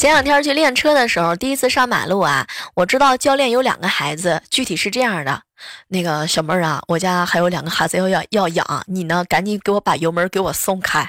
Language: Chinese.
前两天去练车的时候第一次上马路啊我知道教练有两个孩子具体是这样的。那个小妹儿啊我家还有两个孩子要要要养你呢赶紧给我把油门给我松开。